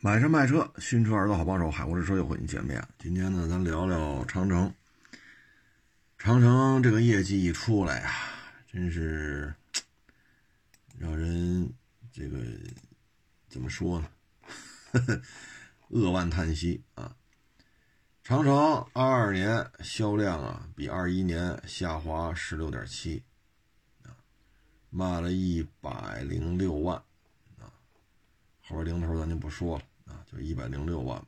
买车卖车，新车耳朵好帮手，海沃之车又和你见面。今天呢，咱聊聊长城。长城这个业绩一出来呀，真是让人这个怎么说呢？扼腕叹息啊！长城二二年销量啊，比二一年下滑十六点七啊，卖了一百零六万啊。后边零头咱就不说了，就一百零六万吧。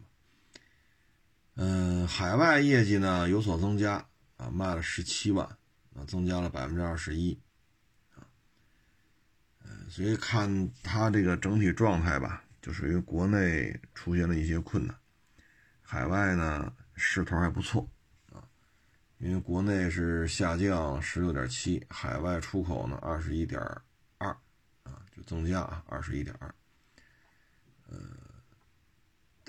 嗯，海外业绩呢有所增加啊，卖了十七万啊，增加了百分之二十一啊。嗯，所以看它这个整体状态吧，就属于国内出现了一些困难，海外呢势头还不错啊，因为国内是下降十六点七，海外出口呢二十一点二啊，就增加啊二十一点二。呃，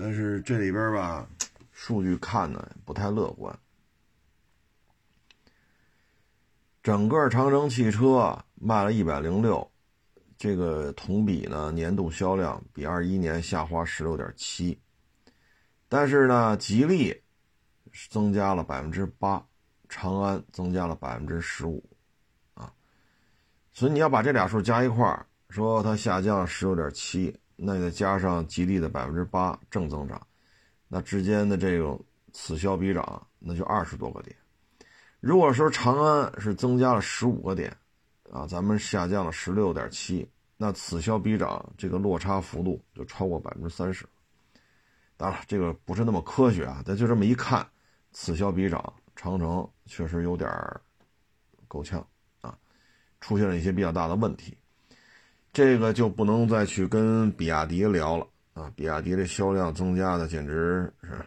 但是这里边吧，数据看呢不太乐观。整个长城汽车卖了一百零六，这个同比呢年度销量比二一年下滑十六点七，但是呢，吉利增加了百分之八，长安增加了百分之十五，啊，所以你要把这俩数加一块，说它下降十六点七。那再加上吉利的百分之八正增长，那之间的这种此消彼长，那就二十多个点。如果说长安是增加了十五个点，啊，咱们下降了十六点七，那此消彼长，这个落差幅度就超过百分之三十。当然，这个不是那么科学啊，但就这么一看，此消彼长，长城确实有点够呛啊，出现了一些比较大的问题。这个就不能再去跟比亚迪聊了啊！比亚迪的销量增加的简直是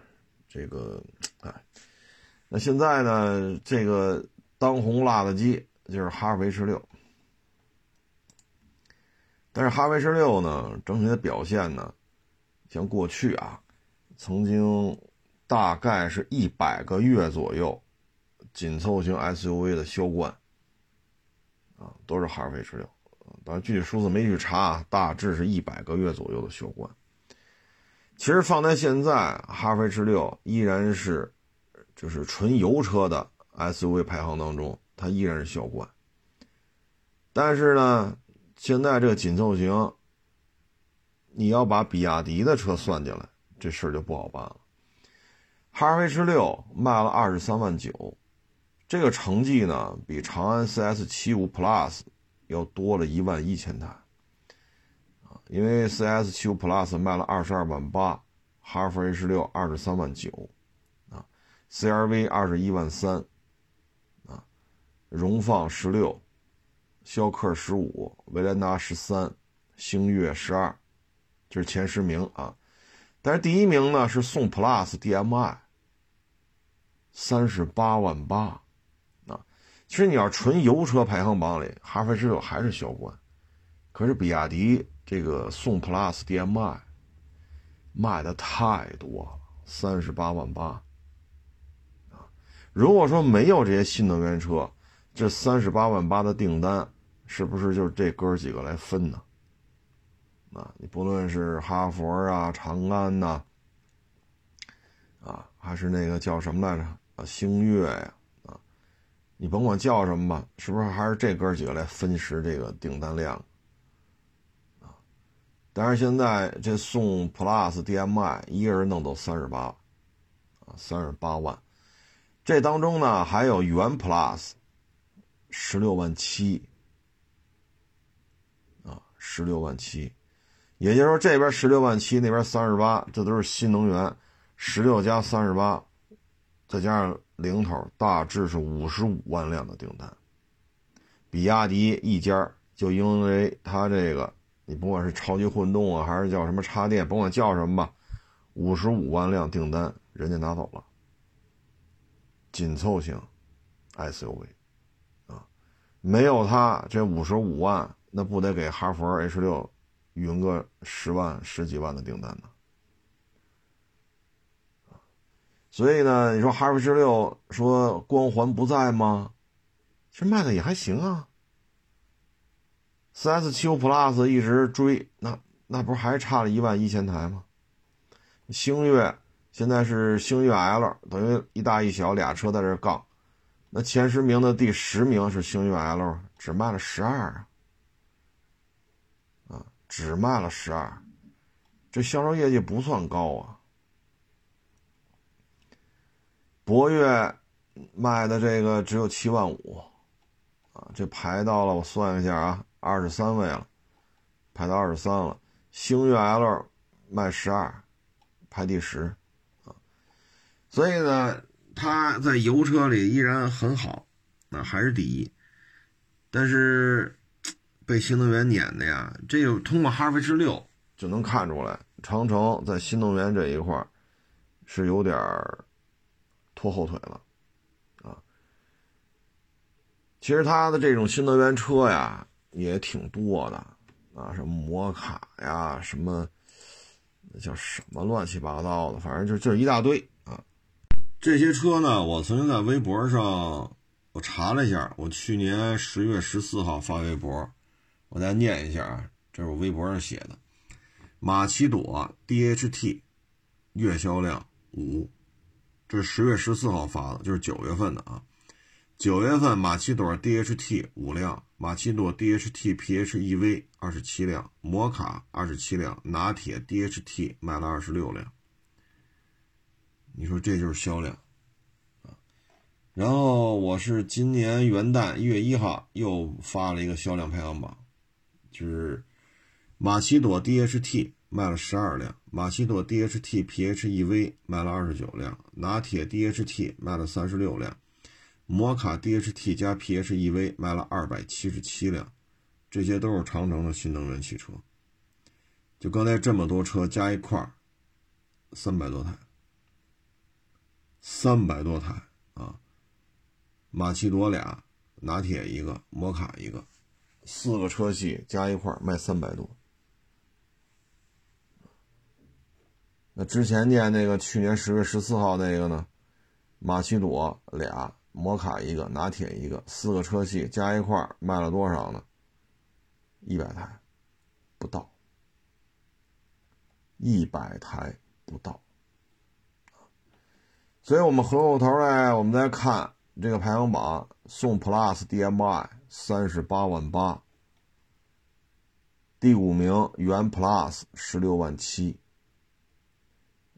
这个哎，那现在呢，这个当红辣子鸡就是哈弗 H 六，但是哈弗 H 六呢，整体的表现呢，像过去啊，曾经大概是一百个月左右，紧凑型 SUV 的销冠啊，都是哈弗 H 六。当然，具体数字没去查，大致是一百个月左右的销冠。其实放在现在，哈弗 H 六依然是就是纯油车的 SUV 排行当中，它依然是销冠。但是呢，现在这个紧凑型，你要把比亚迪的车算进来，这事儿就不好办了。哈弗 H 六卖了二十三万九，这个成绩呢，比长安 CS 七五 Plus。要多了一万一千台，啊，因为 CS 七五 Plus 卖了二十二万八，哈弗 H 六二十三万九，啊，CRV 二十一万三，啊，荣放十六，逍客十五，威兰达十三，星越十二，这是前十名啊，但是第一名呢是宋 Plus DM-i，三十八万八。其实你要纯油车排行榜里，哈弗 H 六还是销冠，可是比亚迪这个宋 PLUS DM-i 卖的太多了，三十八万八啊！如果说没有这些新能源车，这三十八万八的订单是不是就是这哥几个来分呢？啊，你不论是哈佛啊、长安呐，啊，还是那个叫什么来着啊，星越呀。你甭管叫什么吧，是不是还是这哥几个来分食这个订单量啊？但是现在这宋 Plus DM-i 一个人弄到三十八，啊，三十八万，这当中呢还有元 Plus，十六万七，啊，十六万七，也就是说这边十六万七，那边三十八，这都是新能源，十六加三十八，再加上。零头大致是五十五万辆的订单，比亚迪一家就因为它这个，你不管是超级混动啊，还是叫什么插电，甭管叫什么吧，五十五万辆订单人家拿走了，紧凑型 SUV 啊，没有它这五十五万，那不得给哈弗 H 六匀个十万十几万的订单呢？所以呢，你说哈弗 H 六说光环不在吗？其实卖的也还行啊。4S 七五 Plus 一直追，那那不是还差了一万一千台吗？星越现在是星越 L，等于一大一小俩车在这杠。那前十名的第十名是星越 L，只卖了十二啊，啊，只卖了十二，这销售业绩不算高啊。博越卖的这个只有七万五，啊，这排到了我算一下啊，二十三位了，排到二十三了。星越 L 卖十二，排第十，啊，所以呢。它在油车里依然很好，那还是第一。但是 被新能源撵的呀，这个通过哈弗 H 六就能看出来，长城在新能源这一块是有点儿拖后腿了啊。其实它的这种新能源车呀也挺多的啊，什么摩卡呀，什么那叫什么乱七八糟的，反正就就一大堆啊。这些车呢，我曾经在微博上我查了一下，我去年十月十四号发微博，我再念一下啊，这是我微博上写的，马奇朵 DHT 月销量五，这是十月十四号发的，就是九月份的啊，九月份马奇朵 DHT 五辆，马奇朵 DHT PHEV 二十七辆，摩卡二十七辆，拿铁 DHT 卖了二十六辆。你说这就是销量，啊，然后我是今年元旦一月一号又发了一个销量排行榜，就是马奇朵 DHT 卖了十二辆，马奇朵 DHT PHEV 卖了二十九辆，拿铁 DHT 卖了三十六辆，摩卡 DHT 加 PHEV 卖了二百七十七辆，这些都是长城的新能源汽车。就刚才这么多车加一块儿，三百多台。三百多台啊，马奇朵俩，拿铁一个，摩卡一个，四个车系加一块卖三百多。那之前念那个去年十月十四号那个呢，马奇朵俩，摩卡一个，拿铁一个，四个车系加一块卖了多少呢？一百台不到，一百台不到。所以我们回过头来，我们再看这个排行榜，宋 Plus DMI 三十八万八，第五名元 Plus 十六万七。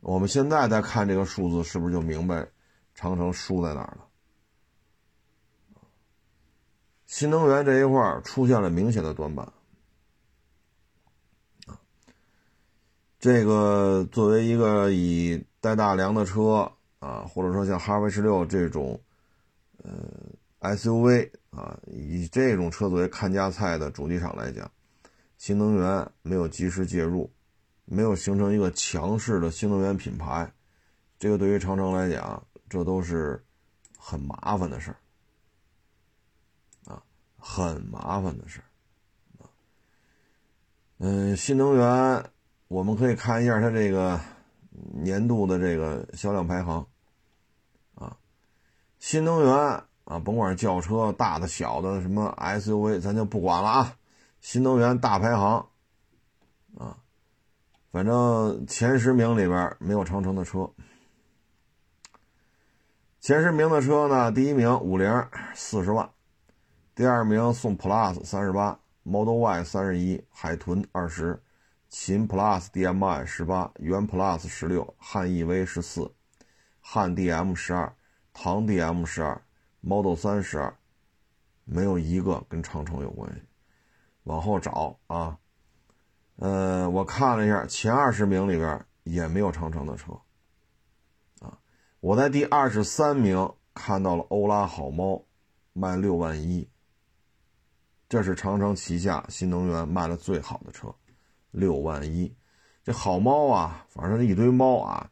我们现在再看这个数字，是不是就明白长城输在哪儿了？新能源这一块出现了明显的短板这个作为一个以带大梁的车。啊，或者说像哈弗 H 六这种，呃，SUV 啊，以这种车作为看家菜的主机厂来讲，新能源没有及时介入，没有形成一个强势的新能源品牌，这个对于长城来讲，这都是很麻烦的事儿，啊，很麻烦的事儿，嗯，新能源我们可以看一下它这个年度的这个销量排行啊。新能源啊，甭管轿车大的、小的，什么 SUV，咱就不管了啊。新能源大排行啊，反正前十名里边没有长城的车。前十名的车呢，第一名五菱四十万，第二名宋 Plus 三十八，Model Y 三十一，海豚二十，秦 Plus DM-i 十八，元 Plus 十六，汉 EV 十四，汉 DM 十二。唐 DM 十二，Model 三十二，没有一个跟长城有关系。往后找啊，呃，我看了一下前二十名里边也没有长城的车。啊，我在第二十三名看到了欧拉好猫，卖六万一。这是长城旗下新能源卖的最好的车，六万一。这好猫啊，反正一堆猫啊，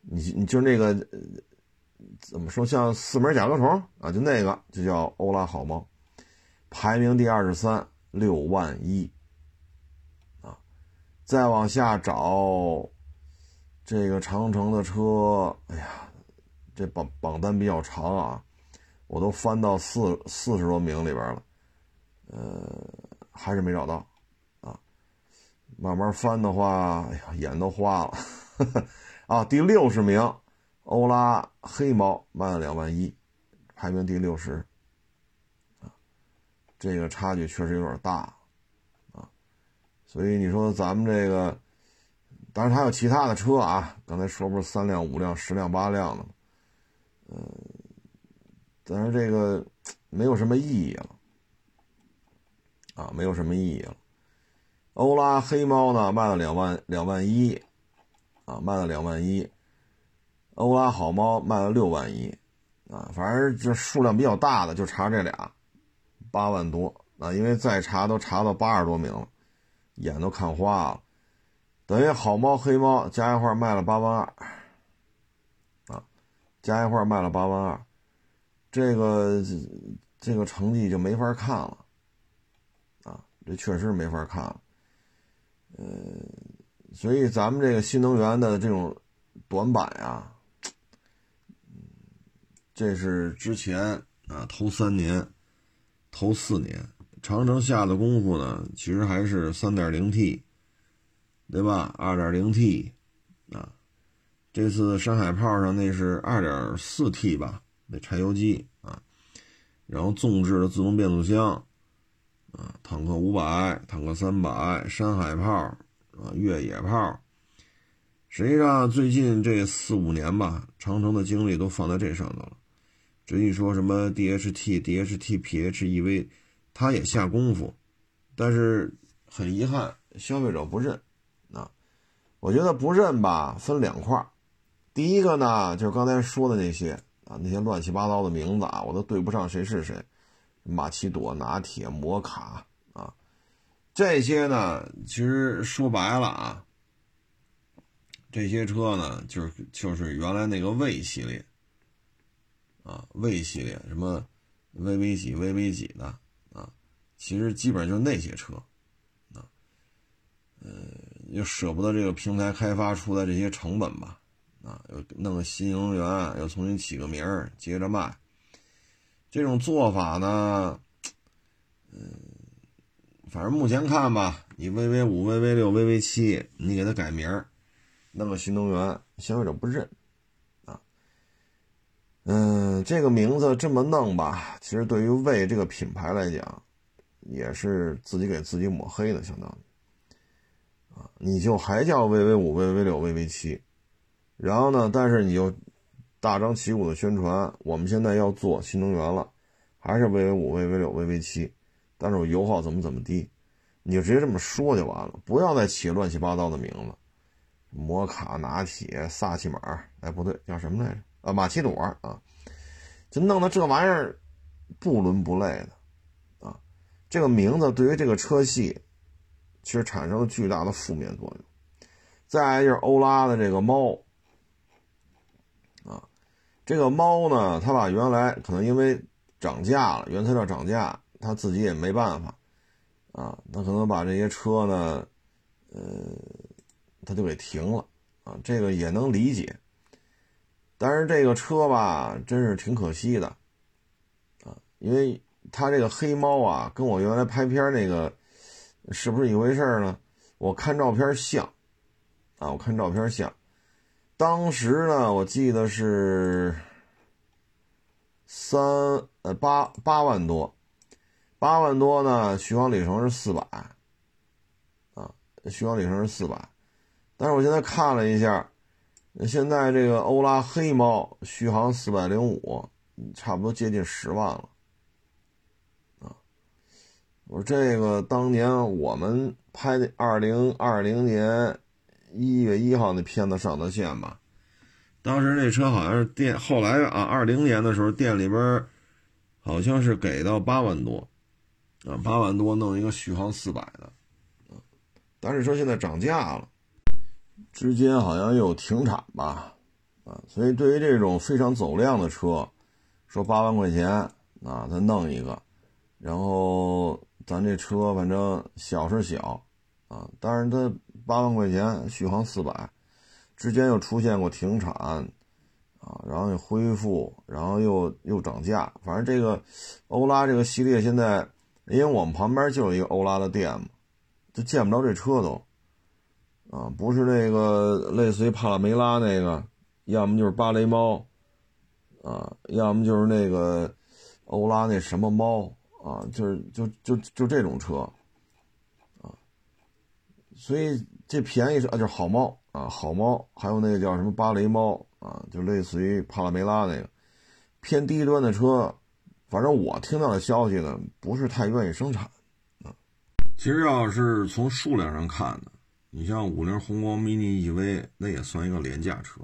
你你就那个。怎么说像四门甲壳虫啊？就那个就叫欧拉好猫，排名第二十三，六万一。再往下找，这个长城的车，哎呀，这榜榜单比较长啊，我都翻到四四十多名里边了，呃，还是没找到啊。慢慢翻的话，哎呀，眼都花了。啊，第六十名，欧拉黑猫卖了两万一，排名第六十。啊，这个差距确实有点大，所以你说咱们这个，当然还有其他的车啊，刚才说不是三辆、五辆、十辆、八辆的吗？嗯，但是这个没有什么意义了，啊，没有什么意义了。欧拉黑猫呢，卖了两万两万一，啊，卖了两万一。欧拉好猫卖了六万一，啊，反正这数量比较大的就查这俩，八万多啊，因为再查都查到八十多名了，眼都看花了。等于好猫黑猫加一块卖了八万二，啊，加一块卖了八万二，这个这个成绩就没法看了，啊，这确实没法看了。呃，所以咱们这个新能源的这种短板呀，这是之前啊头三年、头四年长城下的功夫呢，其实还是三点零 T，对吧？二点零 T 啊，这次山海炮上那是二点四 T 吧？那柴油机啊，然后纵置的自动变速箱。啊，坦克五百，坦克三百，山海炮，啊，越野炮。实际上，最近这四五年吧，长城的精力都放在这上头了。至于说什么 DHT、DHT、PHEV，他也下功夫，但是很遗憾，消费者不认。啊，我觉得不认吧，分两块第一个呢，就是刚才说的那些啊，那些乱七八糟的名字啊，我都对不上谁是谁。马奇朵、拿铁、摩卡啊，这些呢，其实说白了啊，这些车呢，就是就是原来那个魏系列啊，魏系列什么 VV 几、VV 几的，其实基本上就那些车啊，呃，又舍不得这个平台开发出来这些成本吧，啊，又弄个新能源，又重新起个名儿，接着卖。这种做法呢，嗯，反正目前看吧，你 VV 五、VV 六、VV 七，你给它改名儿，弄个新能源，消费者不认啊。嗯，这个名字这么弄吧，其实对于魏这个品牌来讲，也是自己给自己抹黑的，相当于。啊，你就还叫 VV 五、VV 六、VV 七，然后呢，但是你又。大张旗鼓的宣传，我们现在要做新能源了，还是 VV 五、VV 六、VV 七，但是我油耗怎么怎么低，你就直接这么说就完了，不要再起乱七八糟的名字，摩卡、拿铁、萨琪玛，哎，不对，叫什么来着？啊，马奇朵啊，就弄得这玩意儿不伦不类的，这个名字对于这个车系其实产生了巨大的负面作用。再就是欧拉的这个猫。啊这个猫呢，它把原来可能因为涨价了，原材料涨价，它自己也没办法，啊，它可能把这些车呢，呃，它就给停了，啊，这个也能理解。但是这个车吧，真是挺可惜的，啊，因为它这个黑猫啊，跟我原来拍片那个是不是一回事呢？我看照片像，啊，我看照片像。当时呢，我记得是三呃八八万多，八万多呢，续航里程是四百，啊，续航里程是四百，但是我现在看了一下，现在这个欧拉黑猫续航四百零五，差不多接近十万了，我说这个当年我们拍的二零二零年。一月一号那片子上的线吧，当时那车好像是店，后来啊，二零年的时候店里边好像是给到八万多，啊，八万多弄一个续航四百的，但是说现在涨价了，之间好像又停产吧，啊，所以对于这种非常走量的车，说八万块钱啊，咱弄一个，然后咱这车反正小是小，啊，但是它。八万块钱续航四百，之间又出现过停产，啊，然后又恢复，然后又又涨价。反正这个欧拉这个系列现在，因为我们旁边就有一个欧拉的店嘛，就见不着这车都，啊，不是那个类似于帕拉梅拉那个，要么就是芭蕾猫，啊，要么就是那个欧拉那什么猫啊，就是就就就这种车，啊，所以这便宜是啊，就是好猫啊，好猫，还有那个叫什么芭蕾猫啊，就类似于帕拉梅拉那个偏低端的车，反正我听到的消息呢，不是太愿意生产啊。其实要是从数量上看呢。你像五菱宏光 mini EV，那也算一个廉价车，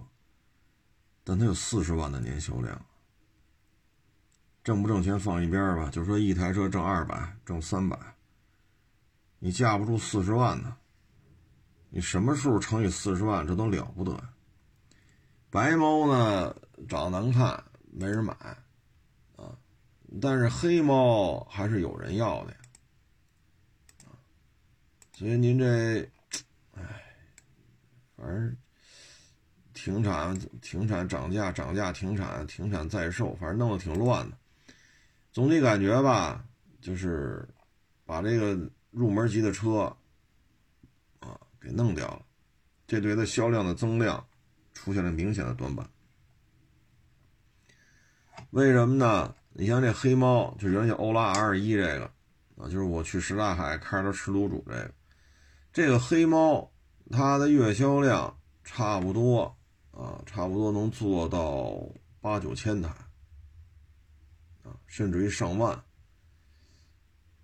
但它有四十万的年销量，挣不挣钱放一边吧。就说一台车挣二百，挣三百，你架不住四十万呢。你什么数乘以四十万，这都了不得。白猫呢，长得难看，没人买，啊，但是黑猫还是有人要的呀，所以您这。哎反正停产、停产、涨价、涨价、停产、停产再售，反正弄得挺乱的。总体感觉吧，就是把这个入门级的车啊给弄掉了，这对它销量的增量出现了明显的短板。为什么呢？你像这黑猫，就原先欧拉 R 一这个啊，就是我去什刹海开着吃卤煮这个，这个黑猫。它的月销量差不多啊，差不多能做到八九千台，甚至于上万。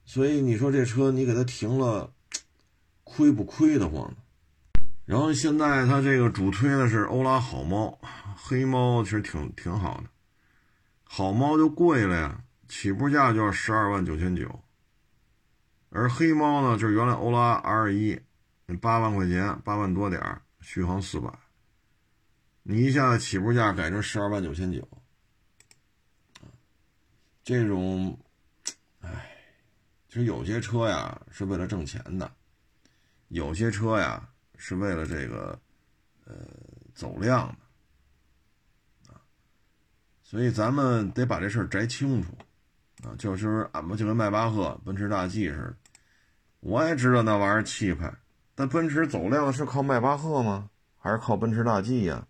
所以你说这车你给它停了，亏不亏得慌呢？然后现在它这个主推的是欧拉好猫，黑猫其实挺挺好的，好猫就贵了呀，起步价就要十二万九千九，而黑猫呢，就是原来欧拉 R 一。八万块钱，八万多点，续航四百，你一下子起步价改成十二万九千九，这种，哎，其实有些车呀是为了挣钱的，有些车呀是为了这个，呃，走量的，啊，所以咱们得把这事儿摘清楚，啊，就是俺们就跟迈巴赫、奔驰大 G 似的，我也知道那玩意儿气派。但奔驰走量是靠迈巴赫吗？还是靠奔驰大 G 呀？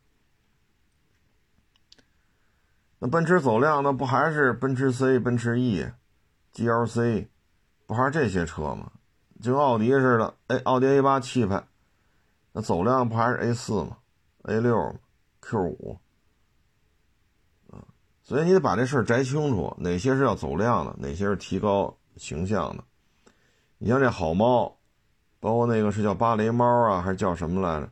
那奔驰走量，那不还是奔驰 C、奔驰 E、GLC，不还是这些车吗？就跟奥迪似的，哎，奥迪 A 八气派，那走量不还是 A 四吗？A 六、Q 五，啊，所以你得把这事儿摘清楚，哪些是要走量的，哪些是提高形象的。你像这好猫。包括那个是叫芭蕾猫啊，还是叫什么来着？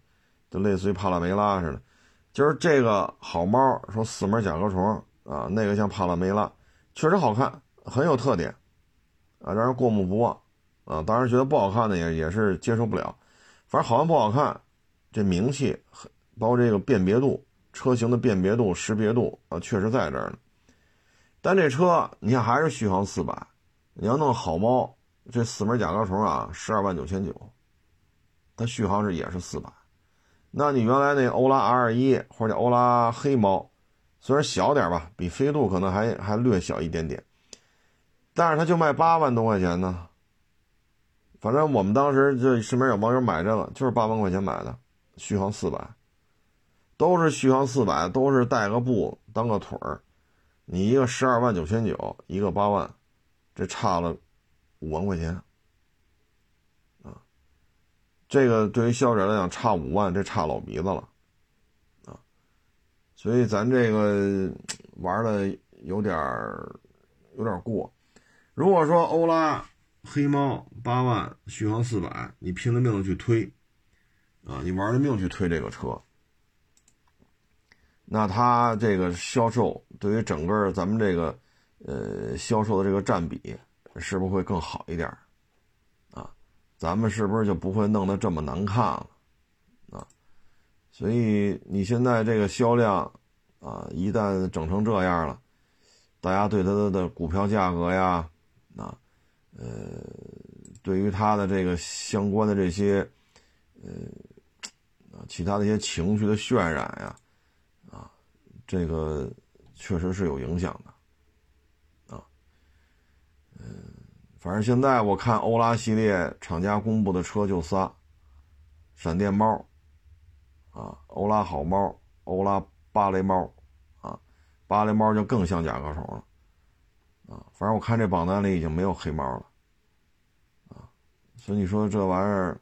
就类似于帕拉梅拉似的。就是这个好猫，说四门甲壳虫啊，那个像帕拉梅拉，确实好看，很有特点啊，让人过目不忘啊。当然觉得不好看的也也是接受不了。反正好看不好看，这名气，包括这个辨别度，车型的辨别度、识别度啊，确实在这儿呢。但这车你看还是续航四百，你要弄好猫。这四门甲壳虫啊，十二万九千九，它续航是也是四百。那你原来那欧拉 R 一或者欧拉黑猫，虽然小点吧，比飞度可能还还略小一点点，但是它就卖八万多块钱呢。反正我们当时就身边有网友买这个，就是八万块钱买的，续航四百，都是续航四百，都是带个布当个腿儿。你一个十二万九千九，一个八万，这差了。五万块钱，这个对于消费者来讲差五万，这差老鼻子了，啊，所以咱这个玩的有点有点过。如果说欧拉黑猫八万续航四百，你拼了命的去推，啊，你玩了命去推这个车，那它这个销售对于整个咱们这个呃销售的这个占比。是不是会更好一点啊？咱们是不是就不会弄得这么难看了啊？所以你现在这个销量啊，一旦整成这样了，大家对它的股票价格呀，啊，呃，对于它的这个相关的这些，呃，啊，其他的一些情绪的渲染呀，啊，这个确实是有影响的。反正现在我看欧拉系列厂家公布的车就仨，闪电猫，啊，欧拉好猫，欧拉芭蕾猫，啊，芭蕾猫就更像甲壳虫了，啊，反正我看这榜单里已经没有黑猫了，啊，所以你说这玩意儿，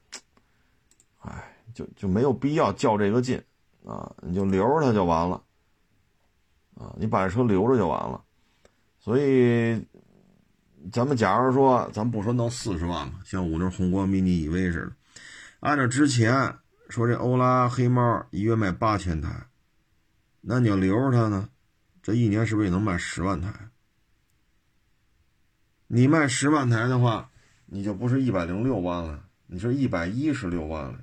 哎，就就没有必要较这个劲，啊，你就留着它就完了，啊，你把这车留着就完了，所以。咱们假如说，咱不说弄四十万吧，像五菱宏光 mini EV 似的，按照之前说这欧拉黑猫一月卖八千台，那你要留着它呢，这一年是不是也能卖十万台？你卖十万台的话，你就不是一百零六万了，你是一百一十六万了，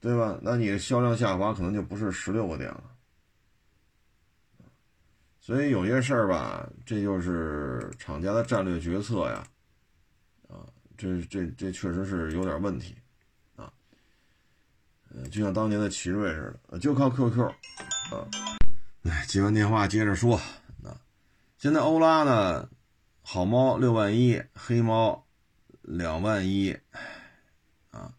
对吧？那你的销量下滑可能就不是十六个点了。所以有些事儿吧，这就是厂家的战略决策呀，啊，这这这确实是有点问题，啊，呃，就像当年的奇瑞似的，就靠 QQ，啊，哎，接完电话接着说，啊，现在欧拉呢，好猫六万一，黑猫两万一，啊，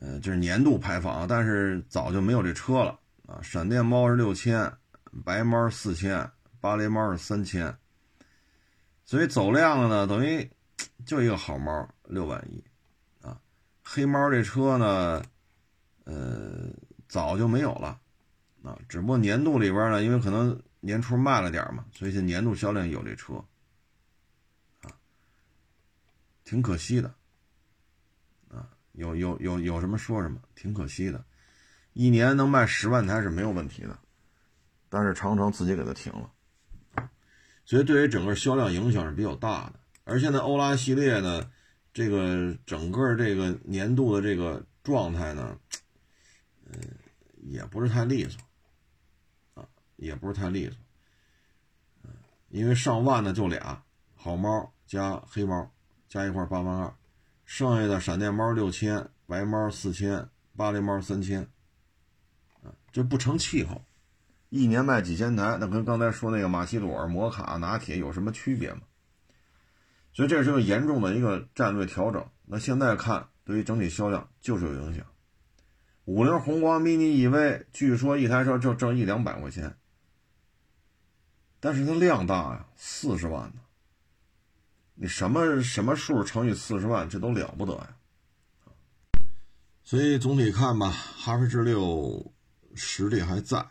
呃，这是年度排放，但是早就没有这车了，啊，闪电猫是六千，白猫四千。芭蕾猫是三千，所以走量了呢，等于 就一个好猫六万一啊。黑猫这车呢，呃，早就没有了啊。只不过年度里边呢，因为可能年初卖了点嘛，所以这年度销量有这车啊，挺可惜的啊。有有有有什么说什么，挺可惜的。一年能卖十万台是没有问题的，但是长城自己给它停了。所以，对于整个销量影响是比较大的。而现在欧拉系列呢，这个整个这个年度的这个状态呢，呃，也不是太利索，啊，也不是太利索，因为上万的就俩好猫加黑猫加一块八万二，剩下的闪电猫六千，白猫四千，芭蕾猫三千，啊，就不成气候。一年卖几千台，那跟刚才说那个马奇朵、摩卡、拿铁有什么区别吗？所以这是个严重的一个战略调整。那现在看，对于整体销量就是有影响。五菱宏光 mini EV 据说一台车就挣一两百块钱，但是它量大呀，四十万呢。你什么什么数乘以四十万，这都了不得呀。所以总体看吧，哈弗 G 六实力还在。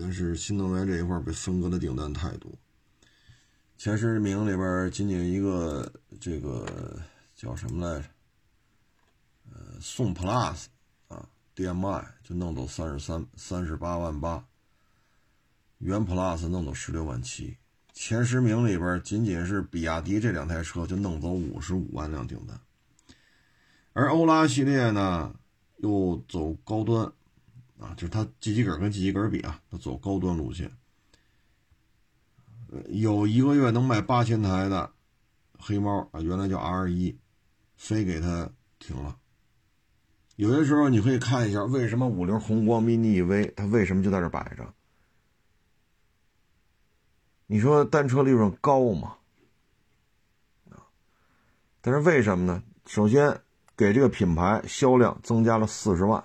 但是新能源这一块被分割的订单太多，前十名里边仅仅一个这个叫什么来着？呃，宋 plus 啊，DMI 就弄走三十三三十八万八，元 plus 弄走十六万七，前十名里边仅仅是比亚迪这两台车就弄走五十五万辆订单，而欧拉系列呢又走高端。啊，就是它机器根跟机器根比啊，它走高端路线。有一个月能卖八千台的黑猫啊，原来叫 R 一，非给它停了。有些时候你可以看一下，为什么五菱宏光 mini EV 它为什么就在这摆着？你说单车利润高吗？但是为什么呢？首先给这个品牌销量增加了四十万。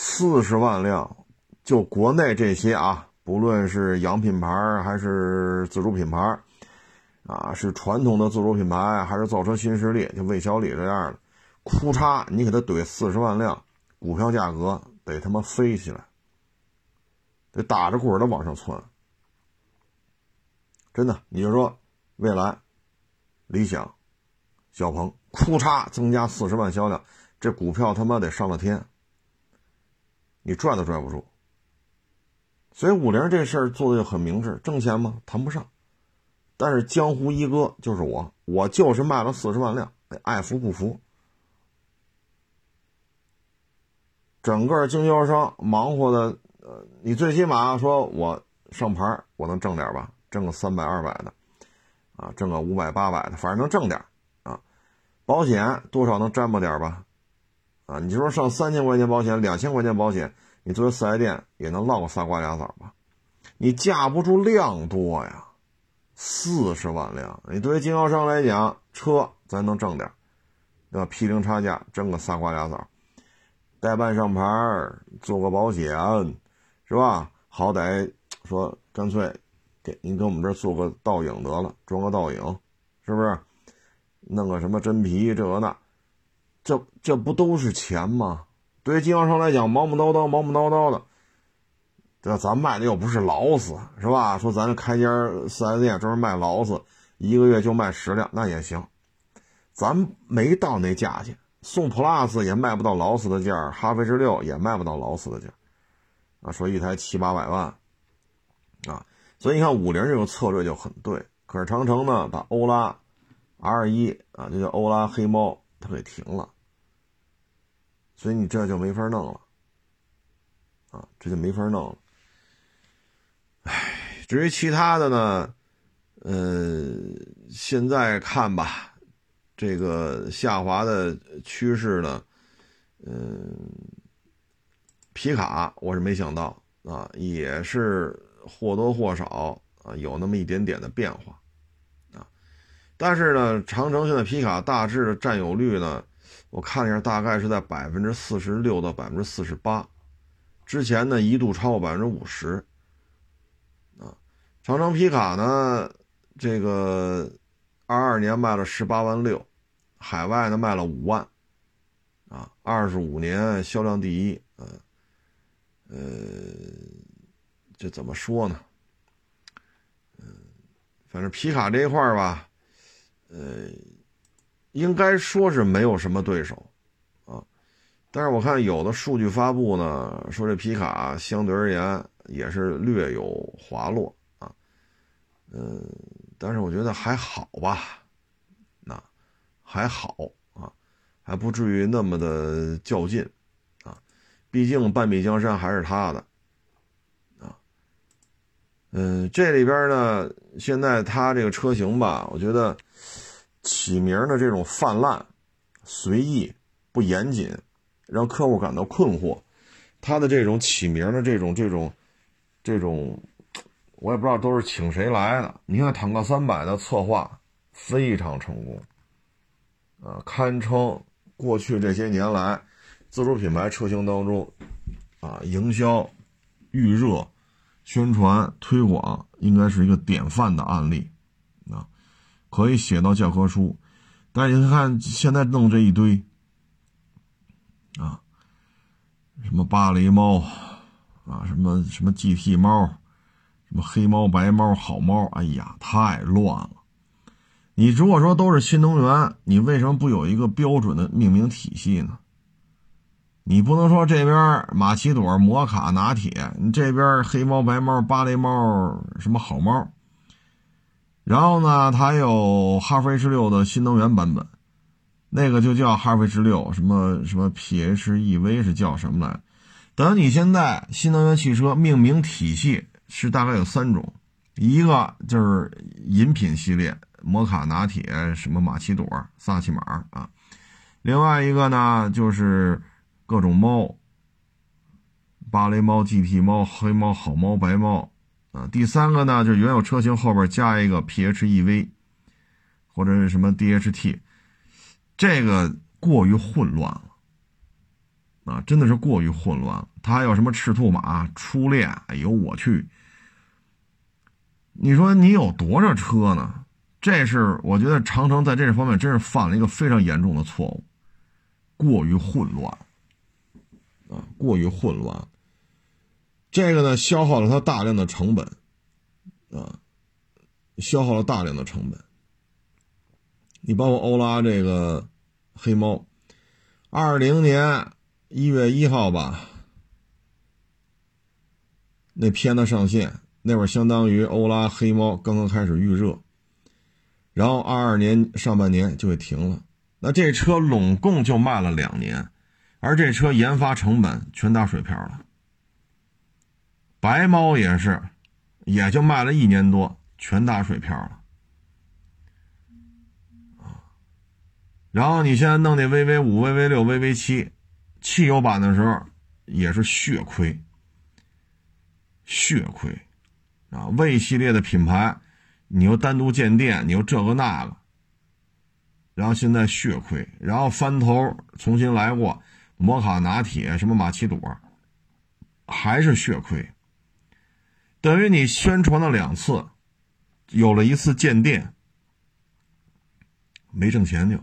四十万辆，就国内这些啊，不论是洋品牌还是自主品牌，啊，是传统的自主品牌还是造车新势力，就魏小李这样的，库嚓，你给他怼四十万辆，股票价格得他妈飞起来，得打着滚的往上窜。真的，你就说未来、理想、小鹏，库嚓增加四十万销量，这股票他妈得上了天。你拽都拽不住，所以五菱这事儿做的就很明智，挣钱吗？谈不上，但是江湖一哥就是我，我就是卖了四十万辆，爱服不服。整个经销商忙活的，呃，你最起码说我上牌，我能挣点吧，挣个三百二百的，啊，挣个五百八百的，反正能挣点啊。保险多少能沾吧点吧。啊，你就说上三千块钱保险，两千块钱保险，你作为四 S 店也能落个仨瓜俩枣吧？你架不住量多呀，四十万辆，你对于经销商来讲，车咱能挣点，对吧？批零差价，挣个仨瓜俩枣，代办上牌，做个保险，是吧？好歹说干脆给您给我们这做个倒影得了，装个倒影，是不是？弄个什么真皮这个那，这这不都是钱吗？对于经销商来讲，忙忙叨叨，忙忙叨叨的。对吧？咱卖的又不是劳斯，是吧？说咱开间四 S 店专门卖劳斯，一个月就卖十辆，那也行。咱没到那价钱，宋 plus 也卖不到劳斯的价，哈弗 H 六也卖不到劳斯的价。啊，说一台七八百万，啊，所以你看五菱这种策略就很对。可是长城呢，把欧拉 R 一啊，这叫欧拉黑猫，它给停了，所以你这就没法弄了，啊，这就没法弄了。唉，至于其他的呢，呃，现在看吧，这个下滑的趋势呢，嗯，皮卡我是没想到啊，也是或多或少啊有那么一点点的变化啊，但是呢，长城现在皮卡大致的占有率呢，我看一下，大概是在百分之四十六到百分之四十八，之前呢一度超过百分之五十。啊长城皮卡呢，这个二二年卖了十八万六，海外呢卖了五万，啊，二十五年销量第一，嗯，呃，这怎么说呢？嗯，反正皮卡这一块吧，呃，应该说是没有什么对手，啊，但是我看有的数据发布呢，说这皮卡相对而言也是略有滑落啊。嗯，但是我觉得还好吧，那还好啊，还不至于那么的较劲啊。毕竟半壁江山还是他的啊。嗯，这里边呢，现在它这个车型吧，我觉得起名的这种泛滥、随意、不严谨，让客户感到困惑。他的这种起名的这种、这种、这种。我也不知道都是请谁来的。你看坦克三百的策划非常成功，啊，堪称过去这些年来自主品牌车型当中，啊，营销、预热、宣传、推广应该是一个典范的案例，可以写到教科书。但是你看现在弄这一堆，啊，什么巴黎猫，啊，什么什么 GT 猫。什么黑猫、白猫、好猫？哎呀，太乱了！你如果说都是新能源，你为什么不有一个标准的命名体系呢？你不能说这边马奇朵、摩卡、拿铁，你这边黑猫、白猫、芭蕾猫什么好猫？然后呢，它有哈弗 H 六的新能源版本，那个就叫哈弗 H 六，什么什么 PHEV 是叫什么来？等你现在新能源汽车命名体系。是大概有三种，一个就是饮品系列，摩卡、拿铁、什么马奇朵、萨琪玛啊；另外一个呢就是各种猫，芭蕾猫、GT 猫、黑猫、好猫、白猫啊；第三个呢就是原有车型后边加一个 PHEV 或者是什么 DHT，这个过于混乱了啊，真的是过于混乱了。它还有什么赤兔马、初恋，哎呦我去！你说你有多少车呢？这是我觉得长城在这方面真是犯了一个非常严重的错误，过于混乱啊，过于混乱。这个呢，消耗了它大量的成本啊，消耗了大量的成本。你包括欧拉这个黑猫，二零年一月一号吧，那片子上线。那会儿相当于欧拉黑猫刚刚开始预热，然后二二年上半年就给停了。那这车拢共就卖了两年，而这车研发成本全打水漂了。白猫也是，也就卖了一年多，全打水漂了。然后你现在弄那 VV 五、VV 六、VV 七，汽油版的时候也是血亏，血亏。啊，V 系列的品牌，你又单独建店，你又这个那个，然后现在血亏，然后翻头重新来过，摩卡拿铁什么马奇朵，还是血亏。等于你宣传了两次，有了一次建店，没挣钱就。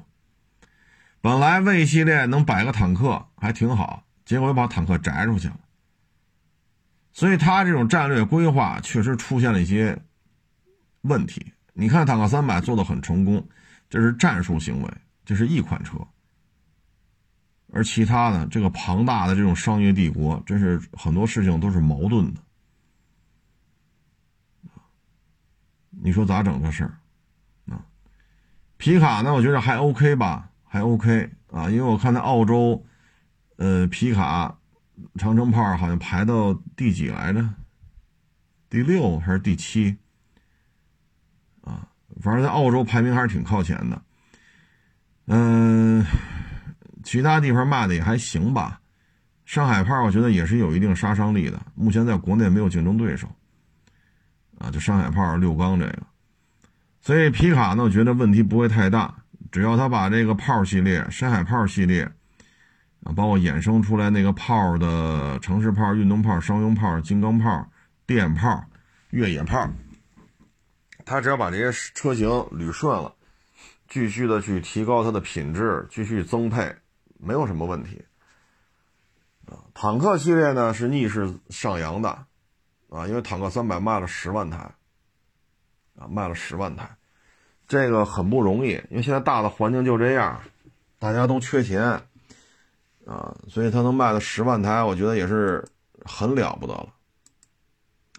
本来 V 系列能摆个坦克还挺好，结果又把坦克摘出去了。所以他这种战略规划确实出现了一些问题。你看坦克三百做的很成功，这是战术行为，这是一款车。而其他的这个庞大的这种商业帝国，真是很多事情都是矛盾的。你说咋整这事儿？啊，皮卡呢？我觉得还 OK 吧，还 OK 啊，因为我看在澳洲，呃，皮卡长城炮好像排到第几来着？第六还是第七？啊，反正在澳洲排名还是挺靠前的。嗯，其他地方卖的也还行吧。上海炮我觉得也是有一定杀伤力的，目前在国内没有竞争对手。啊，就上海炮六缸这个，所以皮卡呢，我觉得问题不会太大，只要他把这个炮系列、山海炮系列，啊，包括衍生出来那个炮的城市炮、运动炮、商用炮、金刚炮、电炮、越野炮，他只要把这些车型捋顺了，继续的去提高它的品质，继续增配，没有什么问题。啊，坦克系列呢是逆势上扬的。啊，因为坦克三百卖了十万台，啊，卖了十万台，这个很不容易，因为现在大的环境就这样，大家都缺钱，啊，所以他能卖到十万台，我觉得也是很了不得了，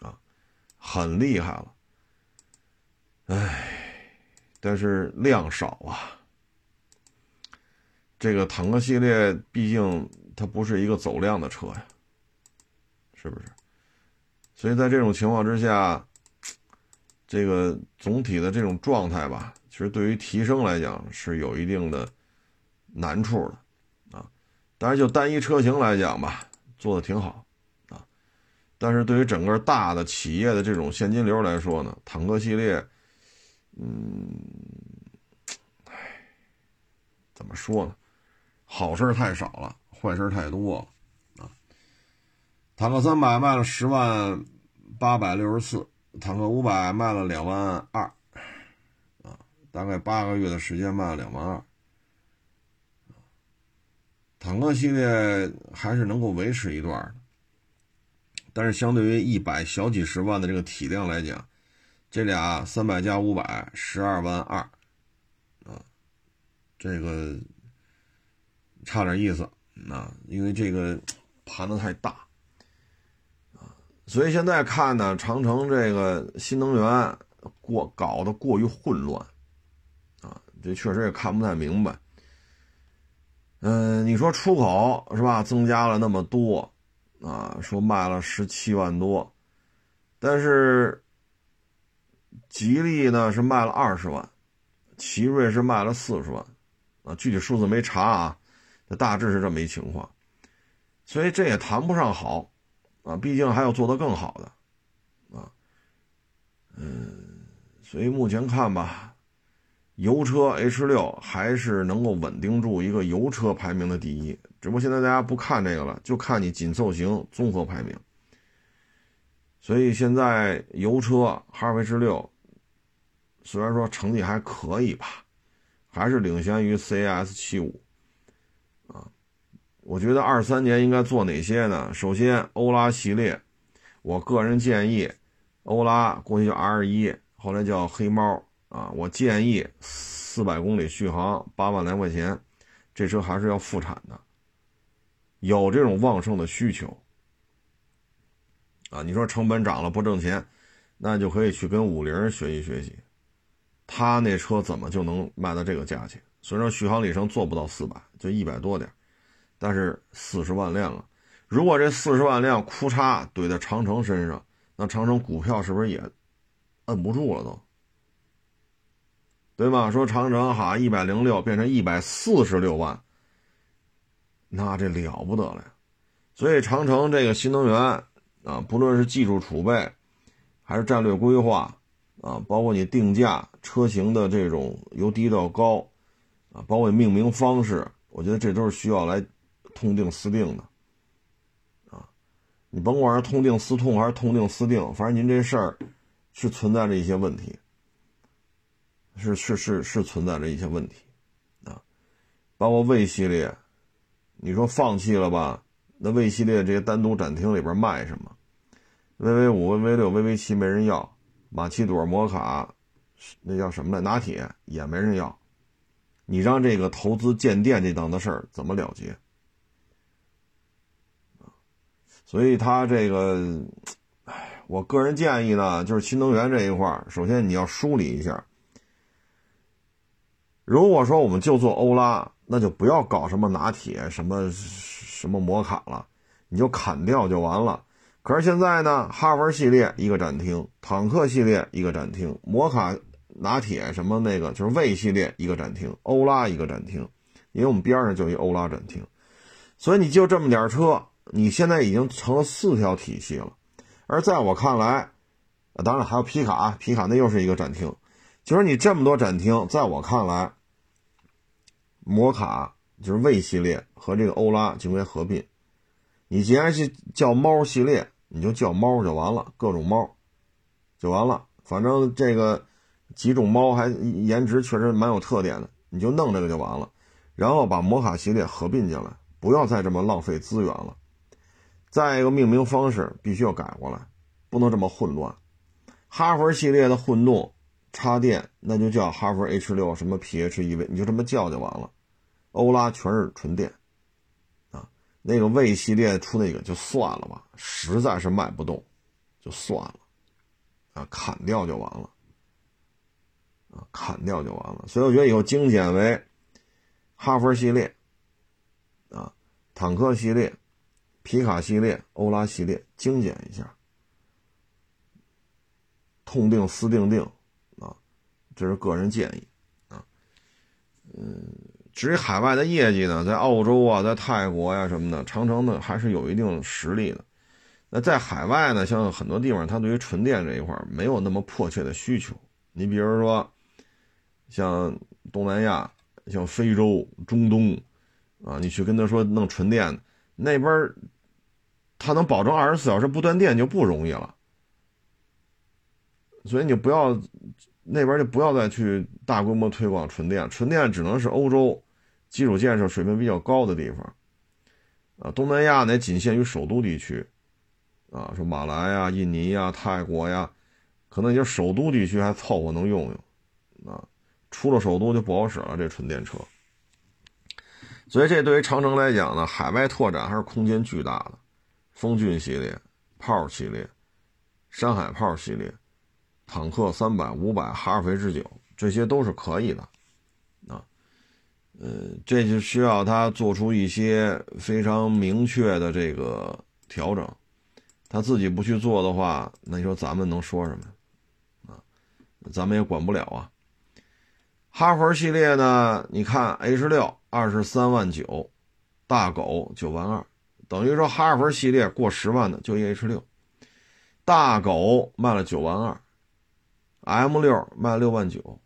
啊，很厉害了，唉，但是量少啊，这个坦克系列毕竟它不是一个走量的车呀，是不是？所以在这种情况之下，这个总体的这种状态吧，其实对于提升来讲是有一定的难处的啊。当然，就单一车型来讲吧，做的挺好啊。但是对于整个大的企业的这种现金流来说呢，坦克系列，嗯，唉，怎么说呢？好事太少了，坏事太多了。坦克三百卖了十万八百六十四，坦克五百卖了两万二，啊，大概八个月的时间卖了两万二，坦克系列还是能够维持一段的，但是相对于一百小几十万的这个体量来讲，这俩三百加五百十二万二，啊，这个差点意思，啊，因为这个盘子太大。所以现在看呢，长城这个新能源过搞得过于混乱，啊，这确实也看不太明白。嗯，你说出口是吧？增加了那么多，啊，说卖了十七万多，但是吉利呢是卖了二十万，奇瑞是卖了四十万，啊，具体数字没查啊，这大致是这么一情况，所以这也谈不上好。啊，毕竟还有做得更好的，啊，嗯，所以目前看吧，油车 H 六还是能够稳定住一个油车排名的第一。只不过现在大家不看这个了，就看你紧凑型综合排名。所以现在油车哈弗 H 六虽然说成绩还可以吧，还是领先于 CAS 七五。我觉得二三年应该做哪些呢？首先，欧拉系列，我个人建议，欧拉过去叫 R 一，后来叫黑猫啊。我建议四百公里续航，八万来块钱，这车还是要复产的，有这种旺盛的需求啊。你说成本涨了不挣钱，那就可以去跟五菱学习学习，他那车怎么就能卖到这个价钱？虽然续航里程做不到四百，就一百多点。但是四十万辆啊，如果这四十万辆库嚓怼在长城身上，那长城股票是不是也摁不住了都？对吧？说长城哈一百零六变成一百四十六万，那这了不得了呀！所以长城这个新能源啊，不论是技术储备，还是战略规划啊，包括你定价车型的这种由低到高。啊，包括命名方式，我觉得这都是需要来痛定思定的。啊，你甭管是痛定思痛还是痛定思定，反正您这事儿是存在着一些问题，是是是是存在着一些问题，啊，包括 V 系列，你说放弃了吧？那 V 系列这些单独展厅里边卖什么？VV 五、VV 六、VV 七没人要，马奇朵、摩卡，那叫什么来？拿铁也没人要。你让这个投资建店这档子事儿怎么了结？所以他这个，哎，我个人建议呢，就是新能源这一块首先你要梳理一下。如果说我们就做欧拉，那就不要搞什么拿铁什么。什么摩卡了，你就砍掉就完了。可是现在呢，哈弗系列一个展厅，坦克系列一个展厅，摩卡、拿铁什么那个就是魏系列一个展厅，欧拉一个展厅，因为我们边上就一欧拉展厅，所以你就这么点车，你现在已经成了四条体系了。而在我看来，当然还有皮卡，皮卡那又是一个展厅，就是你这么多展厅，在我看来，摩卡。就是魏系列和这个欧拉就应该合并。你既然是叫猫系列，你就叫猫就完了，各种猫就完了。反正这个几种猫还颜值确实蛮有特点的，你就弄这个就完了。然后把摩卡系列合并进来，不要再这么浪费资源了。再一个命名方式必须要改过来，不能这么混乱。哈弗系列的混动插电那就叫哈弗 H 六什么 PHEV，你就这么叫就完了。欧拉全是纯电，啊，那个魏系列出那个就算了吧，实在是卖不动，就算了，啊，砍掉就完了，啊，砍掉就完了。所以我觉得以后精简为哈弗系列，啊，坦克系列、皮卡系列、欧拉系列，精简一下，痛定思定定，啊，这是个人建议，啊，嗯。至于海外的业绩呢，在澳洲啊，在泰国呀什么的，长城呢还是有一定实力的。那在海外呢，像很多地方，它对于纯电这一块没有那么迫切的需求。你比如说，像东南亚、像非洲、中东，啊，你去跟他说弄纯电，那边它能保证二十四小时不断电就不容易了。所以你不要那边就不要再去大规模推广纯电，纯电只能是欧洲。基础建设水平比较高的地方，啊，东南亚呢仅限于首都地区，啊，说马来呀、印尼呀、泰国呀，可能也就首都地区还凑合能用用，啊，出了首都就不好使了这纯电车。所以这对于长城来讲呢，海外拓展还是空间巨大的。风骏系列、炮系列、山海炮系列、坦克三百、五百、哈弗 H 九，这些都是可以的。啊呃，这就需要他做出一些非常明确的这个调整，他自己不去做的话，那你说咱们能说什么啊？咱们也管不了啊。哈弗系列呢，你看 H 六二十三万九，大狗九万二，等于说哈弗系列过十万的就一 H 六，大狗卖了九万二，M 六卖六万九，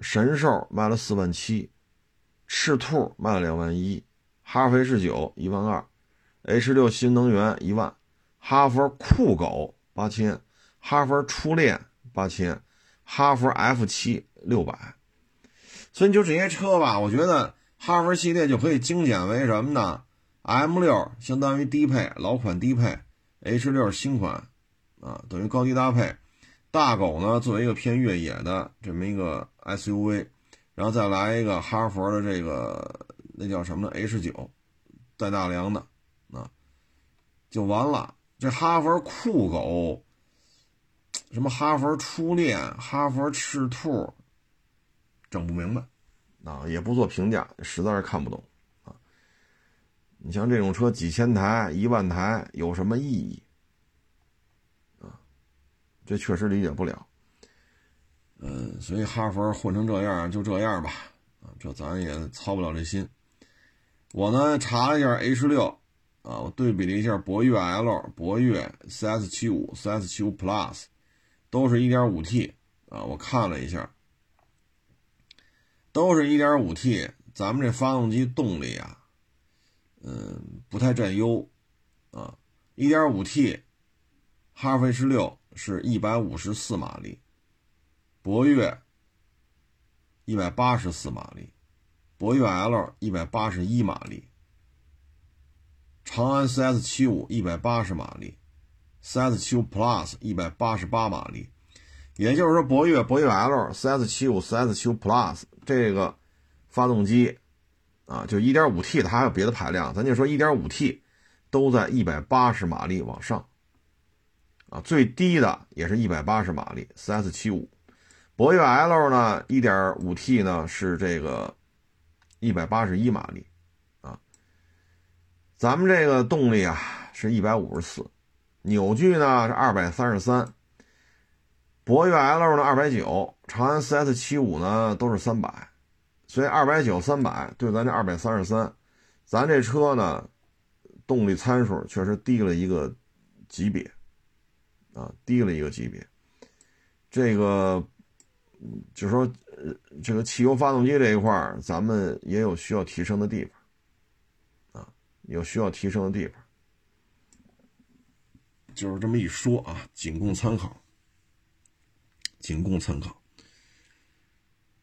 神兽卖了四万七。赤兔卖了两万一，哈弗 H 九一万二，H 六新能源一万，哈弗酷狗八千，哈弗初恋八千，哈弗 F 七六百。所以就这些车吧，我觉得哈弗系列就可以精简为什么呢？M 六相当于低配老款低配，H 六新款啊，等于高低搭配。大狗呢，作为一个偏越野的这么一个 SUV。然后再来一个哈佛的这个那叫什么？H 九带大梁的，啊，就完了。这哈佛酷狗，什么哈佛初恋、哈佛赤兔，整不明白，啊，也不做评价，实在是看不懂。你像这种车几千台、一万台有什么意义？啊，这确实理解不了。嗯，所以哈佛混成这样就这样吧，啊，这咱也操不了这心。我呢查了一下 H 六，啊，我对比了一下博越 L、博越 CS 七五、CS 七五 Plus，都是一点五 T，啊，我看了一下，都是一点五 T，咱们这发动机动力啊，嗯，不太占优啊。1.5T 哈弗 H 六是一百五十四马力，博越一百八十四马力，博越 L 一百八十一马力，长安 CS 七五一百八十马力，CS 七五 Plus 一百八十八马力。也就是说，博越、博越 L、CS 七五、CS 七五 Plus 这个发动机啊，就 1.5T 它还有别的排量，咱就说 1.5T 都在180马力往上啊，最低的也是一百八十马力，CS 七五。博越 L 呢，1.5T 呢是这个一百八十一马力啊，咱们这个动力啊是一百五十四，扭矩呢是二百三十三。博越 L 呢，二百九；长安 CS 七五呢，都是三百，所以二百九、三百对咱这二百三十三，咱这车呢，动力参数确实低了一个级别，啊，低了一个级别。这个，就说这个汽油发动机这一块咱们也有需要提升的地方，啊，有需要提升的地方，就是这么一说啊，仅供参考。仅供参考。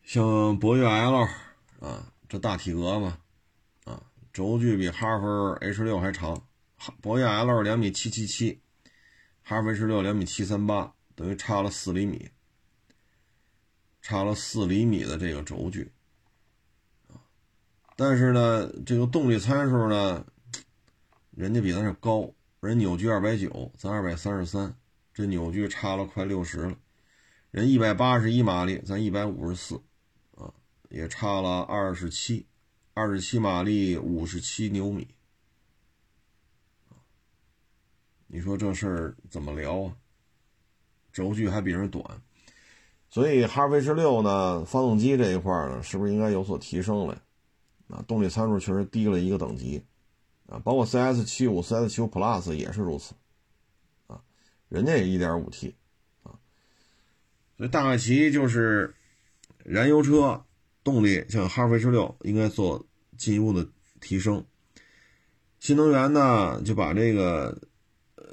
像博越 L 啊，这大体格子啊，轴距比哈弗 H 六还长。博越 L 两米七七七，哈弗 H 六两米七三八，等于差了四厘米，差了四厘米的这个轴距啊。但是呢，这个动力参数呢，人家比咱这高，人扭矩二百九，咱二百三十三，这扭矩差了快六十了。人一百八十一马力，咱一百五十四，也差了二十七，二十七马力，五十七牛米，你说这事儿怎么聊啊？轴距还比人短，所以哈弗 H 六呢，发动机这一块呢，是不是应该有所提升了？啊，动力参数确实低了一个等级，啊，包括 CS 七五、CS 七五 Plus 也是如此，啊，人家也一点五 T 啊。所以大概其就是燃油车动力，像哈弗 H 六应该做进一步的提升。新能源呢，就把这个呃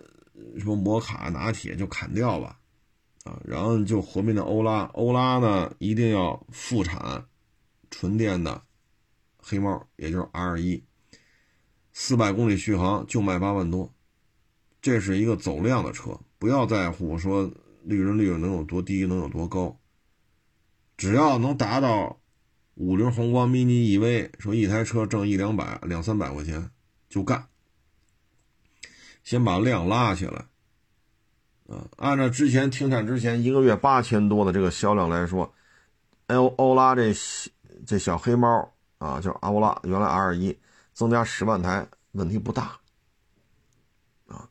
什么摩卡、拿铁就砍掉吧，啊，然后就合并的欧拉。欧拉呢，一定要复产纯电的黑猫，也就是 R 一，四百公里续航就卖八万多，这是一个走量的车，不要在乎说。利润率能有多低，能有多高？只要能达到五菱宏光 mini EV，说一台车挣一两百、两三百块钱就干。先把量拉起来，啊，按照之前停产之前一个月八千多的这个销量来说，欧欧拉这这小黑猫啊，叫欧拉，原来 R 一增加十万台问题不大啊。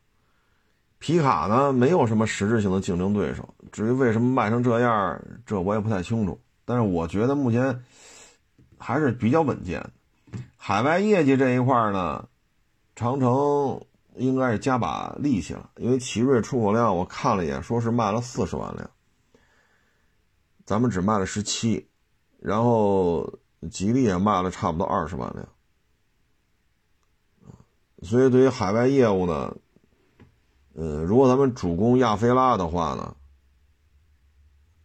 皮卡呢，没有什么实质性的竞争对手。至于为什么卖成这样，这我也不太清楚。但是我觉得目前还是比较稳健。海外业绩这一块呢，长城应该是加把力气了。因为奇瑞出口量我看了一眼，说是卖了四十万辆，咱们只卖了十七，然后吉利也卖了差不多二十万辆。所以对于海外业务呢？呃，如果咱们主攻亚非拉的话呢，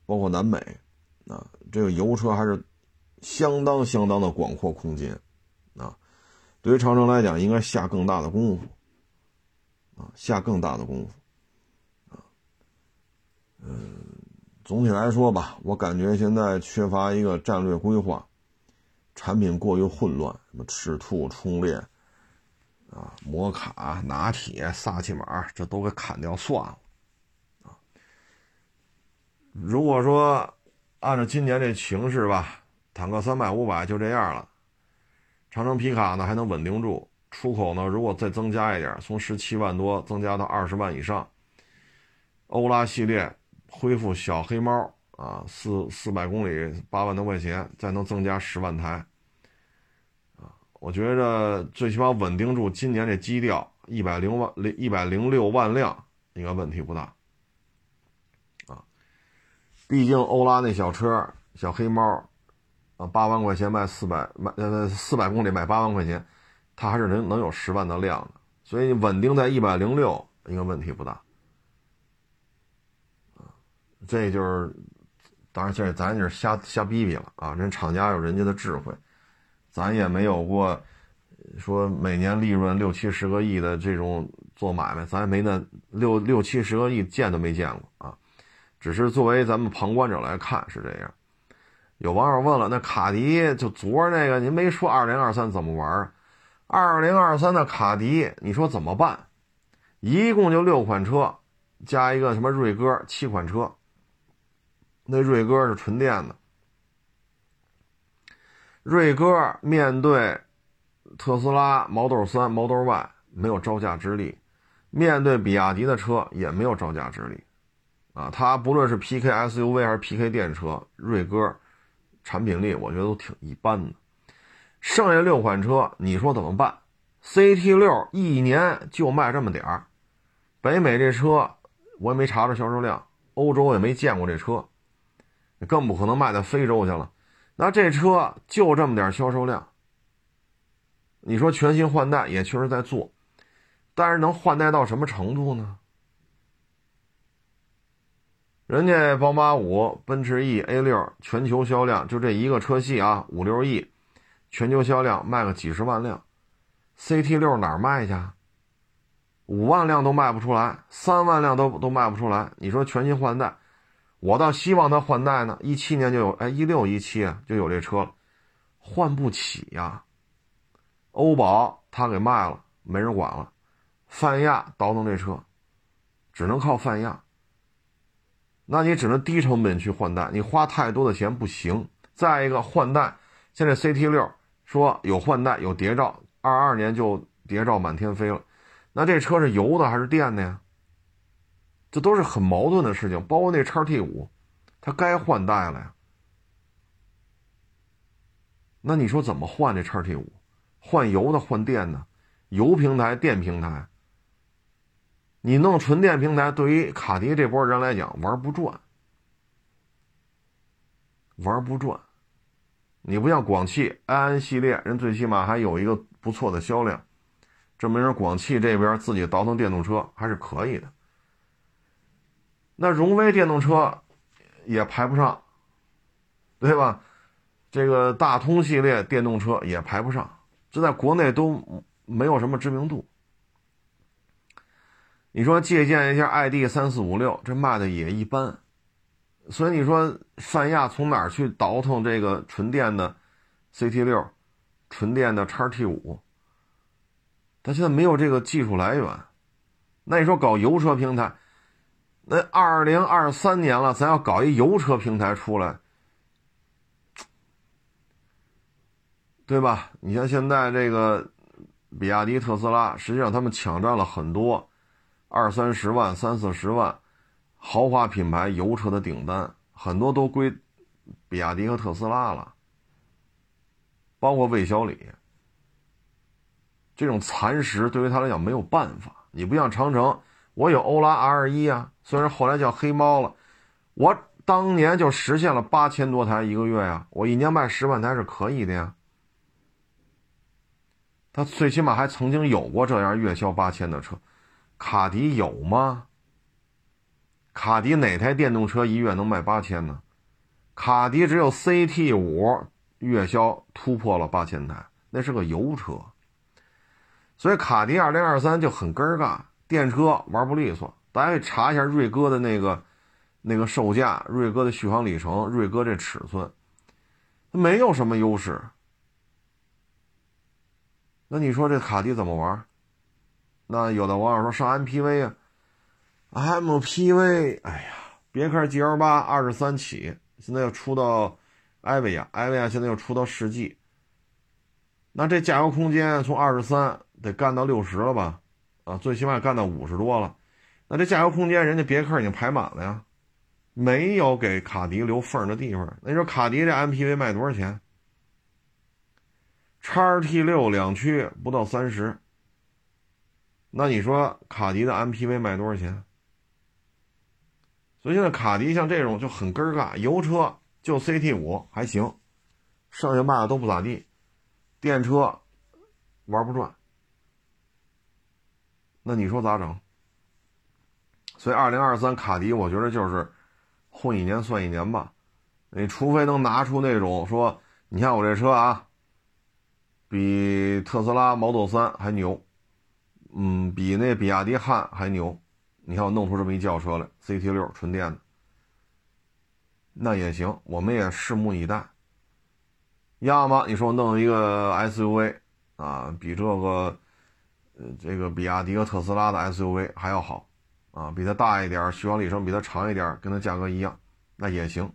包括南美，啊，这个油车还是相当相当的广阔空间，啊，对于长城来讲，应该下更大的功夫，啊，下更大的功夫，啊，嗯，总体来说吧，我感觉现在缺乏一个战略规划，产品过于混乱，什么赤兔、冲烈。啊，摩卡、拿铁、萨琪玛，这都给砍掉算了。啊，如果说按照今年这形势吧，坦克三百、五百就这样了。长城皮卡呢还能稳定住，出口呢如果再增加一点，从十七万多增加到二十万以上。欧拉系列恢复小黑猫啊，四四百公里八万多块钱，再能增加十万台。啊我觉着最起码稳定住今年这基调，一百零万零一百零六万辆应该问题不大，啊，毕竟欧拉那小车小黑猫，啊，八万块钱卖四百卖呃四百公里卖八万块钱，它还是能能有十万的量的，所以稳定在一百零六应该问题不大。这就是，当然这咱就是瞎瞎逼逼了啊！人厂家有人家的智慧，咱也没有过说每年利润六七十个亿的这种做买卖，咱也没那六六七十个亿见都没见过啊。只是作为咱们旁观者来看是这样。有网友问了，那卡迪就昨儿那个，您没说二零二三怎么玩？二零二三的卡迪，你说怎么办？一共就六款车，加一个什么锐歌，七款车。那锐歌是纯电的，锐歌面对特斯拉 Model 3、Model Y 没有招架之力，面对比亚迪的车也没有招架之力。啊，它不论是 PK SUV 还是 PK 电车，锐歌产品力我觉得都挺一般的。剩下六款车，你说怎么办？CT 六一年就卖这么点儿，北美这车我也没查着销售量，欧洲也没见过这车，更不可能卖到非洲去了。那这车就这么点销售量，你说全新换代也确实在做，但是能换代到什么程度呢？人家宝马五、奔驰 E、A 六全球销量就这一个车系啊，五六亿，全球销量卖个几十万辆，CT 六哪儿卖去？五万辆都卖不出来，三万辆都都卖不出来。你说全新换代，我倒希望它换代呢，一七年就有，哎，一六一七就有这车了，换不起呀。欧宝他给卖了，没人管了，泛亚倒腾这车，只能靠泛亚。那你只能低成本去换代，你花太多的钱不行。再一个换代，现在 CT 六说有换代有谍照，二二年就谍照满天飞了。那这车是油的还是电的呀？这都是很矛盾的事情。包括那叉 T 五，它该换代了呀。那你说怎么换这叉 T 五？换油的换电的，油平台电平台。你弄纯电平台，对于卡迪这波人来讲玩不转，玩不转。你不像广汽埃安系列，人最起码还有一个不错的销量，证明人广汽这边自己倒腾电动车还是可以的。那荣威电动车也排不上，对吧？这个大通系列电动车也排不上，这在国内都没有什么知名度。你说借鉴一下 ID 三四五六，这卖的也一般，所以你说泛亚从哪儿去倒腾这个纯电的 CT 六，纯电的叉 T 五？它现在没有这个技术来源。那你说搞油车平台，那二零二三年了，咱要搞一油车平台出来，对吧？你像现在这个比亚迪、特斯拉，实际上他们抢占了很多。二三十万、三四十万，豪华品牌油车的订单很多都归比亚迪和特斯拉了，包括魏小李。这种蚕食对于他来讲没有办法。你不像长城，我有欧拉 R 一啊，虽然后来叫黑猫了，我当年就实现了八千多台一个月呀，我一年卖十万台是可以的呀。他最起码还曾经有过这样月销八千的车。卡迪有吗？卡迪哪台电动车一月能卖八千呢？卡迪只有 CT 五月销突破了八千台，那是个油车。所以卡迪二零二三就很尴尬，电车玩不利索。大家可以查一下瑞哥的那个那个售价、瑞哥的续航里程、瑞哥这尺寸，它没有什么优势。那你说这卡迪怎么玩？那有的网友说上 MPV 啊，MPV，哎呀，别克 GL 八二十三起，现在又出到艾维亚，艾维亚现在又出到世纪，那这加油空间从二十三得干到六十了吧？啊，最起码干到五十多了，那这加油空间人家别克已经排满了呀，没有给卡迪留缝的地方。那你说卡迪这 MPV 卖多少钱？叉 T 六两驱不到三十。那你说卡迪的 MPV 卖多少钱？所以现在卡迪像这种就很尴尬，油车就 CT 五还行，剩下卖的都不咋地，电车玩不转。那你说咋整？所以，二零二三卡迪，我觉得就是混一年算一年吧。你除非能拿出那种说，你看我这车啊，比特斯拉 Model 三还牛，嗯，比那比亚迪汉还牛。你看我弄出这么一轿车来，CT 六纯电的，那也行，我们也拭目以待。要么你说我弄一个 SUV 啊，比这个呃这个比亚迪和特斯拉的 SUV 还要好。啊，比它大一点，续航里程比它长一点，跟它价格一样，那也行。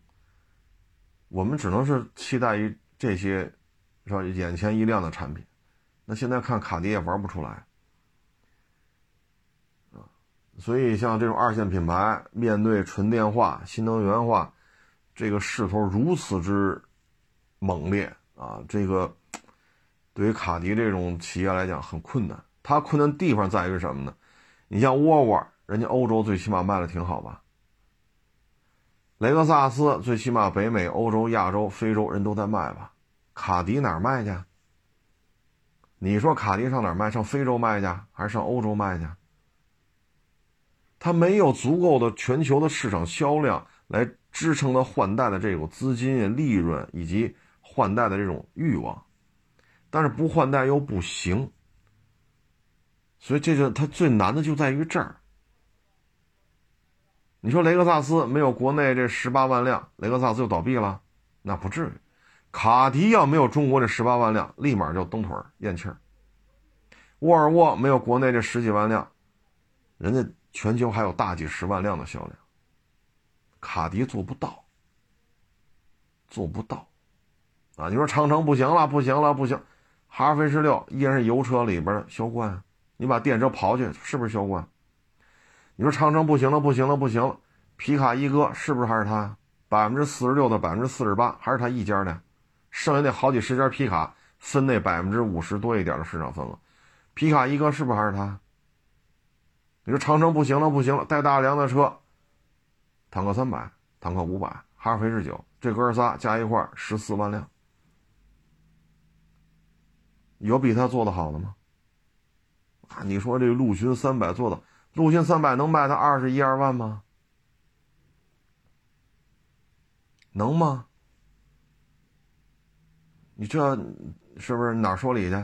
我们只能是期待于这些，是吧？眼前一亮的产品。那现在看卡迪也玩不出来，所以像这种二线品牌面对纯电化、新能源化这个势头如此之猛烈啊，这个 对于卡迪这种企业来讲很困难。它困难地方在于什么呢？你像沃尔沃。人家欧洲最起码卖的挺好吧？雷克萨斯最起码北美、欧洲、亚洲、非洲人都在卖吧？卡迪哪儿卖去？你说卡迪上哪儿卖？上非洲卖去，还是上欧洲卖去？它没有足够的全球的市场销量来支撑它换代的这种资金、利润以及换代的这种欲望，但是不换代又不行，所以这就它最难的就在于这儿。你说雷克萨斯没有国内这十八万辆，雷克萨斯就倒闭了？那不至于。卡迪要没有中国这十八万辆，立马就蹬腿咽气儿。沃尔沃没有国内这十几万辆，人家全球还有大几十万辆的销量。卡迪做不到，做不到。啊，你说长城不行了，不行了，不行。哈弗 H 六依然是油车里边的销冠，你把电车刨去，是不是销冠？你说长城不行了，不行了，不行了，皮卡一哥是不是还是他？百分之四十六的百分之四十八还是他一家的，剩下那好几十家皮卡分那百分之五十多一点的市场份额，皮卡一哥是不是还是他？你说长城不行了，不行了，带大梁的车，坦克三百，坦克五百，哈弗 H 九，这哥仨加一块十四万辆，有比他做的好的吗？啊，你说这陆巡三百做的？陆巡三百能卖到二十一二万吗？能吗？你这是不是哪说理去？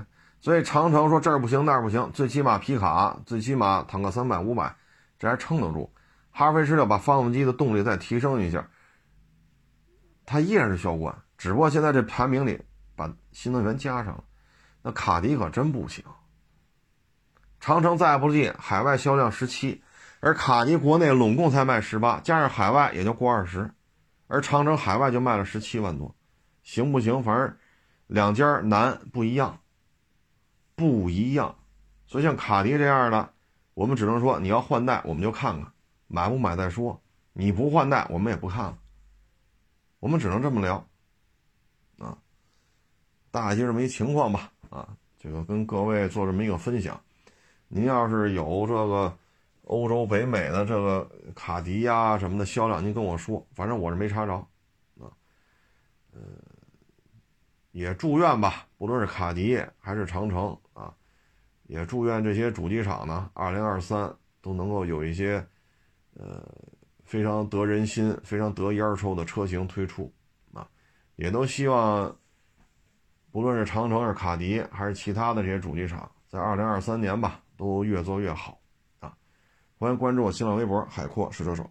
所以长城说这儿不行那儿不行，最起码皮卡，最起码坦克三百五百，这还撑得住。哈弗 H 六把发动机的动力再提升一下，它依然是销冠，只不过现在这排名里把新能源加上了。那卡迪可真不行。长城再不济，海外销量十七，而卡迪国内拢共才卖十八，加上海外也就过二十，而长城海外就卖了十七万多，行不行？反正两家难不一样，不一样。所以像卡迪这样的，我们只能说你要换代，我们就看看买不买再说；你不换代，我们也不看了。我们只能这么聊啊，大概就这么一情况吧。啊，这个跟各位做这么一个分享。您要是有这个欧洲、北美的这个卡迪呀什么的销量，您跟我说，反正我是没查着，啊，呃，也祝愿吧，不论是卡迪还是长城，也祝愿这些主机厂呢，二零二三都能够有一些呃非常得人心、非常得烟抽的车型推出，啊，也都希望，不论是长城、是卡迪还是其他的这些主机厂，在二零二三年吧。都越做越好，啊！欢迎关注我新浪微博“海阔试车手”。